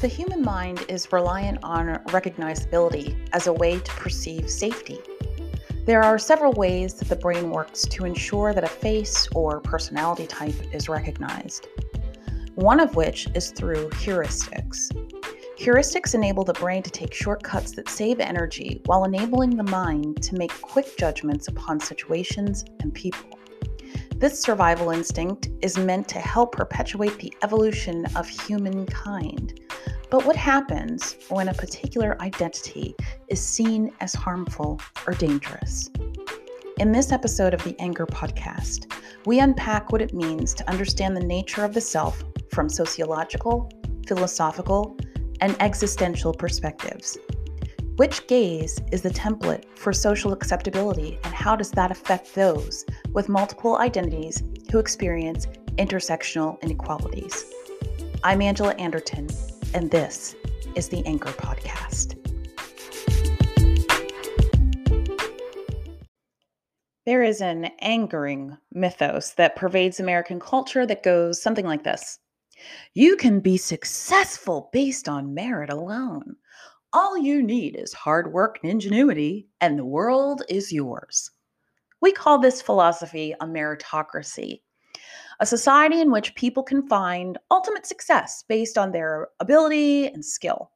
The human mind is reliant on recognizability as a way to perceive safety. There are several ways that the brain works to ensure that a face or personality type is recognized. One of which is through heuristics. Heuristics enable the brain to take shortcuts that save energy while enabling the mind to make quick judgments upon situations and people. This survival instinct is meant to help perpetuate the evolution of humankind. But what happens when a particular identity is seen as harmful or dangerous? In this episode of the Anger Podcast, we unpack what it means to understand the nature of the self from sociological, philosophical, and existential perspectives. Which gaze is the template for social acceptability, and how does that affect those with multiple identities who experience intersectional inequalities? I'm Angela Anderton, and this is the Anger Podcast. There is an angering mythos that pervades American culture that goes something like this you can be successful based on merit alone. All you need is hard work and ingenuity, and the world is yours. We call this philosophy a meritocracy, a society in which people can find ultimate success based on their ability and skill.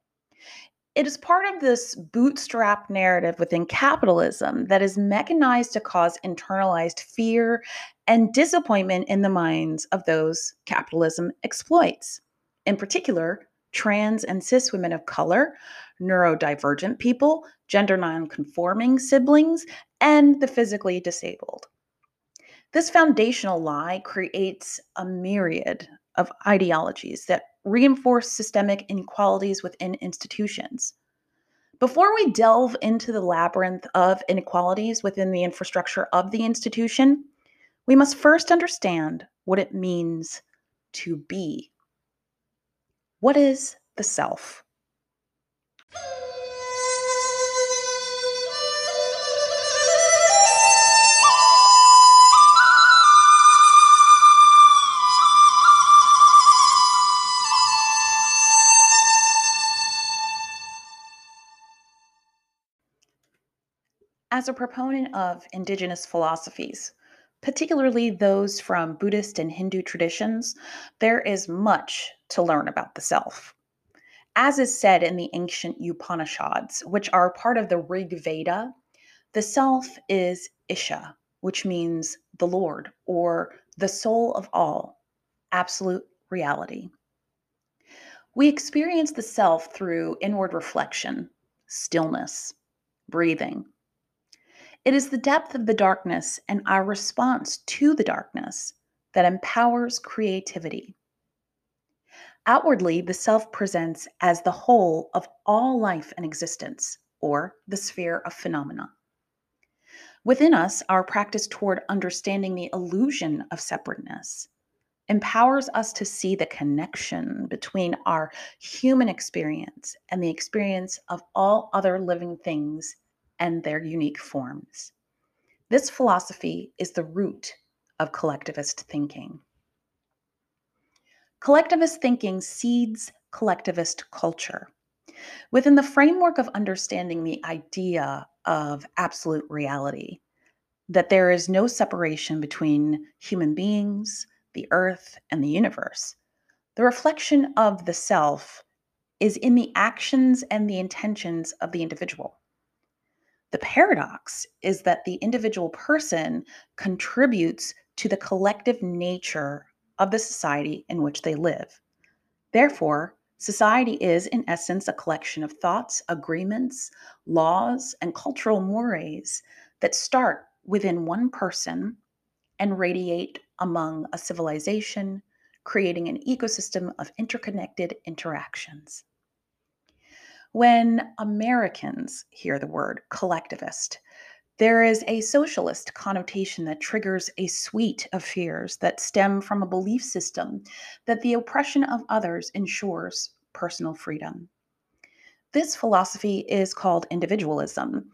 It is part of this bootstrap narrative within capitalism that is mechanized to cause internalized fear and disappointment in the minds of those capitalism exploits. In particular, trans and cis women of color, neurodivergent people, gender nonconforming siblings, and the physically disabled. This foundational lie creates a myriad of ideologies that reinforce systemic inequalities within institutions. Before we delve into the labyrinth of inequalities within the infrastructure of the institution, we must first understand what it means to be. What is the self? As a proponent of indigenous philosophies, particularly those from Buddhist and Hindu traditions, there is much to learn about the self. As is said in the ancient Upanishads, which are part of the Rig Veda, the self is Isha, which means the Lord or the soul of all, absolute reality. We experience the self through inward reflection, stillness, breathing, it is the depth of the darkness and our response to the darkness that empowers creativity. Outwardly, the self presents as the whole of all life and existence, or the sphere of phenomena. Within us, our practice toward understanding the illusion of separateness empowers us to see the connection between our human experience and the experience of all other living things and their unique forms. This philosophy is the root of collectivist thinking. Collectivist thinking seeds collectivist culture. Within the framework of understanding the idea of absolute reality, that there is no separation between human beings, the earth, and the universe, the reflection of the self is in the actions and the intentions of the individual. The paradox is that the individual person contributes to the collective nature of the society in which they live. Therefore, society is, in essence, a collection of thoughts, agreements, laws, and cultural mores that start within one person and radiate among a civilization, creating an ecosystem of interconnected interactions. When Americans hear the word collectivist, there is a socialist connotation that triggers a suite of fears that stem from a belief system that the oppression of others ensures personal freedom. This philosophy is called individualism.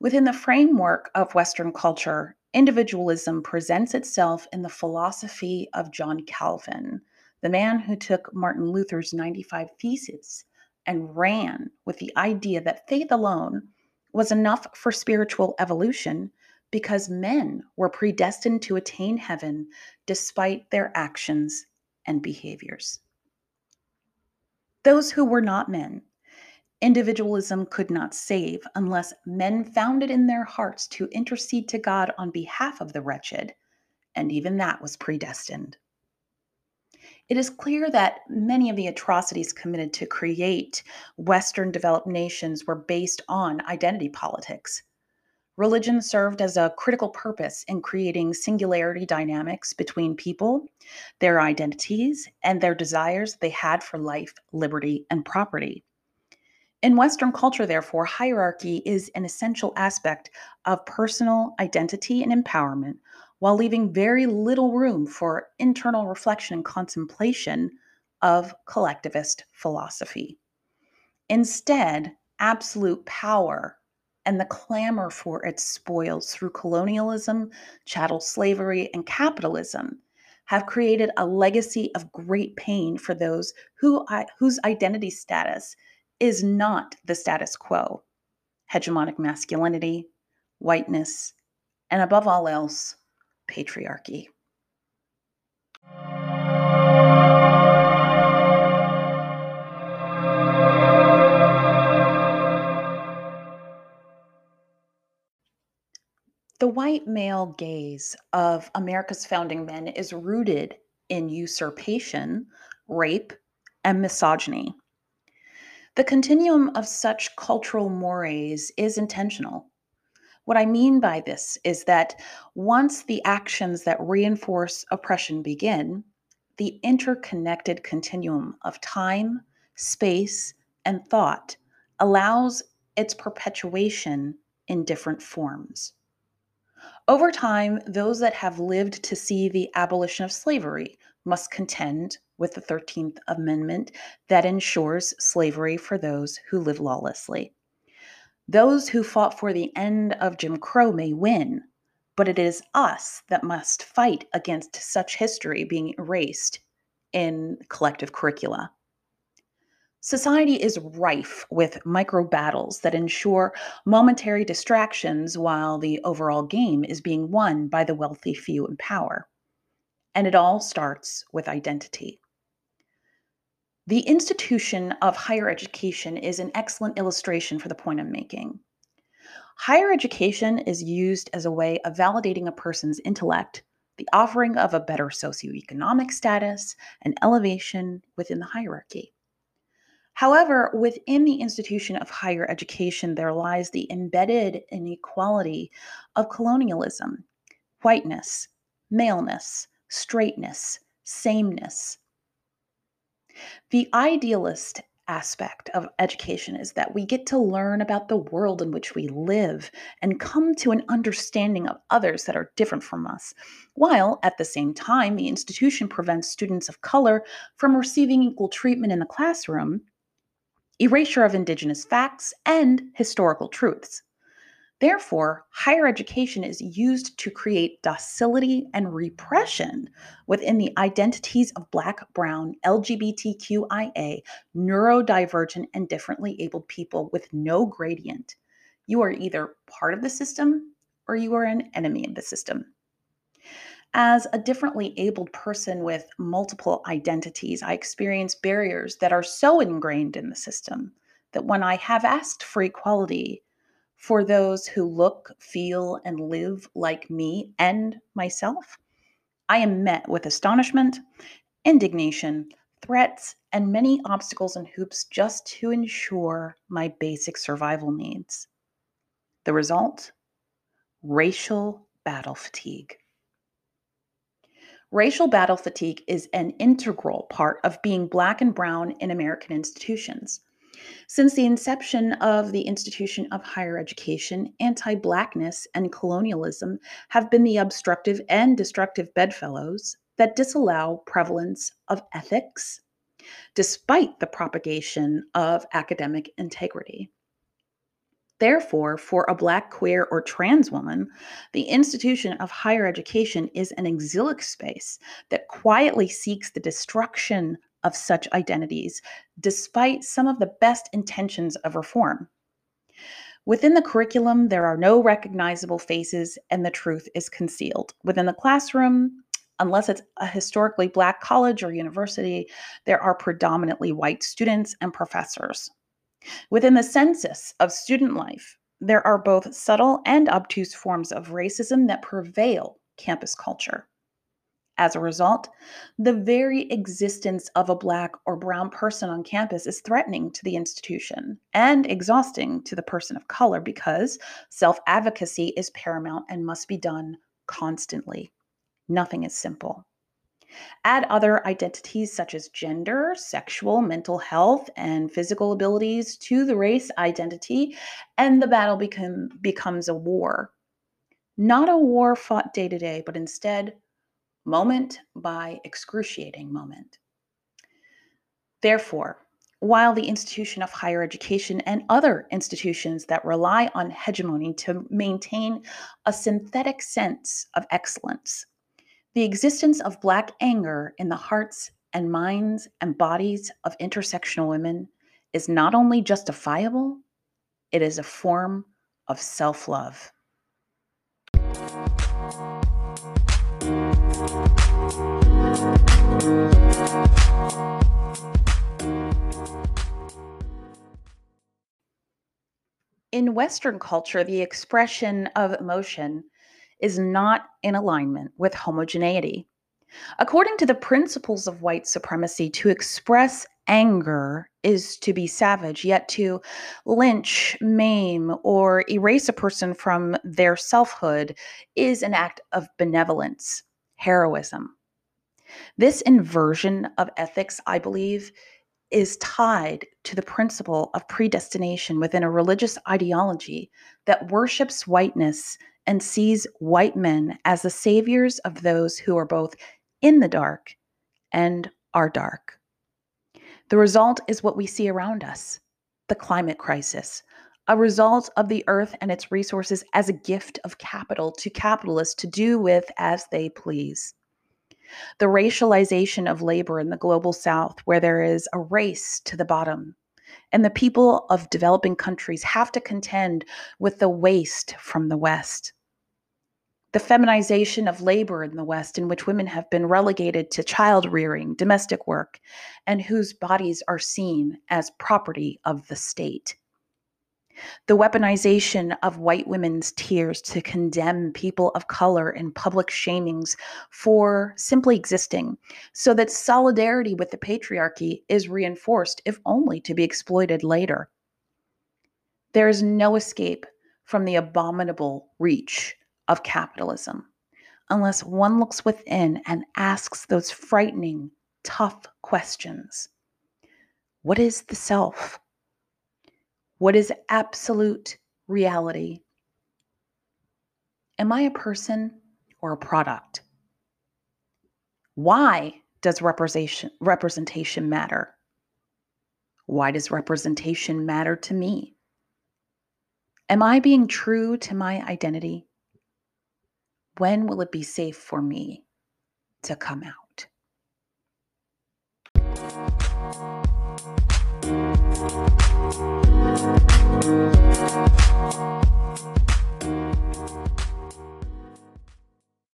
Within the framework of Western culture, individualism presents itself in the philosophy of John Calvin, the man who took Martin Luther's 95 Theses and ran with the idea that faith alone was enough for spiritual evolution because men were predestined to attain heaven despite their actions and behaviors. Those who were not men, individualism could not save unless men found it in their hearts to intercede to God on behalf of the wretched, and even that was predestined. It is clear that many of the atrocities committed to create Western developed nations were based on identity politics. Religion served as a critical purpose in creating singularity dynamics between people, their identities, and their desires they had for life, liberty, and property. In Western culture, therefore, hierarchy is an essential aspect of personal identity and empowerment, while leaving very little room for internal reflection and contemplation of collectivist philosophy. Instead, absolute power and the clamor for its spoils through colonialism, chattel slavery, and capitalism have created a legacy of great pain for those who, whose identity status is not the status quo hegemonic masculinity, whiteness, and above all else, patriarchy. The white male gaze of America's founding men is rooted in usurpation, rape, and misogyny. The continuum of such cultural mores is intentional. What I mean by this is that once the actions that reinforce oppression begin, the interconnected continuum of time, space, and thought allows its perpetuation in different forms. Over time, those that have lived to see the abolition of slavery must contend with the 13th Amendment that ensures slavery for those who live lawlessly. Those who fought for the end of Jim Crow may win, but it is us that must fight against such history being erased in collective curricula. Society is rife with micro battles that ensure momentary distractions while the overall game is being won by the wealthy few in power. And it all starts with identity. The institution of higher education is an excellent illustration for the point I'm making. Higher education is used as a way of validating a person's intellect, the offering of a better socioeconomic status, and elevation within the hierarchy. However, within the institution of higher education, there lies the embedded inequality of colonialism, whiteness, maleness, straightness, sameness, the idealist aspect of education is that we get to learn about the world in which we live and come to an understanding of others that are different from us, while at the same time, the institution prevents students of color from receiving equal treatment in the classroom, erasure of Indigenous facts, and historical truths. Therefore, higher education is used to create docility and repression within the identities of Black, Brown, LGBTQIA, neurodivergent, and differently abled people with no gradient. You are either part of the system or you are an enemy of the system. As a differently abled person with multiple identities, I experience barriers that are so ingrained in the system that when I have asked for equality, for those who look, feel, and live like me and myself, I am met with astonishment, indignation, threats, and many obstacles and hoops just to ensure my basic survival needs. The result? Racial battle fatigue. Racial battle fatigue is an integral part of being Black and Brown in American institutions. Since the inception of the institution of higher education, anti Blackness and colonialism have been the obstructive and destructive bedfellows that disallow prevalence of ethics, despite the propagation of academic integrity. Therefore, for a Black, queer, or trans woman, the institution of higher education is an exilic space that quietly seeks the destruction of such identities, despite some of the best intentions of reform. Within the curriculum, there are no recognizable faces and the truth is concealed. Within the classroom, unless it's a historically black college or university, there are predominantly white students and professors. Within the census of student life, there are both subtle and obtuse forms of racism that prevail campus culture. As a result, the very existence of a Black or Brown person on campus is threatening to the institution and exhausting to the person of color because self advocacy is paramount and must be done constantly. Nothing is simple. Add other identities such as gender, sexual, mental health, and physical abilities to the race identity, and the battle become, becomes a war. Not a war fought day to day, but instead, moment by excruciating moment. Therefore, while the institution of higher education and other institutions that rely on hegemony to maintain a synthetic sense of excellence the existence of Black anger in the hearts and minds and bodies of intersectional women is not only justifiable, it is a form of self love. In Western culture, the expression of emotion is not in alignment with homogeneity. According to the principles of white supremacy, to express anger is to be savage, yet to lynch, maim, or erase a person from their selfhood is an act of benevolence, heroism. This inversion of ethics, I believe, is tied to the principle of predestination within a religious ideology that worships whiteness and sees white men as the saviors of those who are both in the dark and are dark. The result is what we see around us the climate crisis, a result of the earth and its resources as a gift of capital to capitalists to do with as they please. The racialization of labor in the global south, where there is a race to the bottom, and the people of developing countries have to contend with the waste from the West the feminization of labor in the West, in which women have been relegated to child rearing, domestic work, and whose bodies are seen as property of the state. The weaponization of white women's tears to condemn people of color in public shamings for simply existing, so that solidarity with the patriarchy is reinforced, if only to be exploited later. There is no escape from the abominable reach of capitalism unless one looks within and asks those frightening, tough questions. What is the self? What is absolute reality? Am I a person or a product? Why does representation, representation matter? Why does representation matter to me? Am I being true to my identity? when will it be safe for me to come out? Thank you. Thank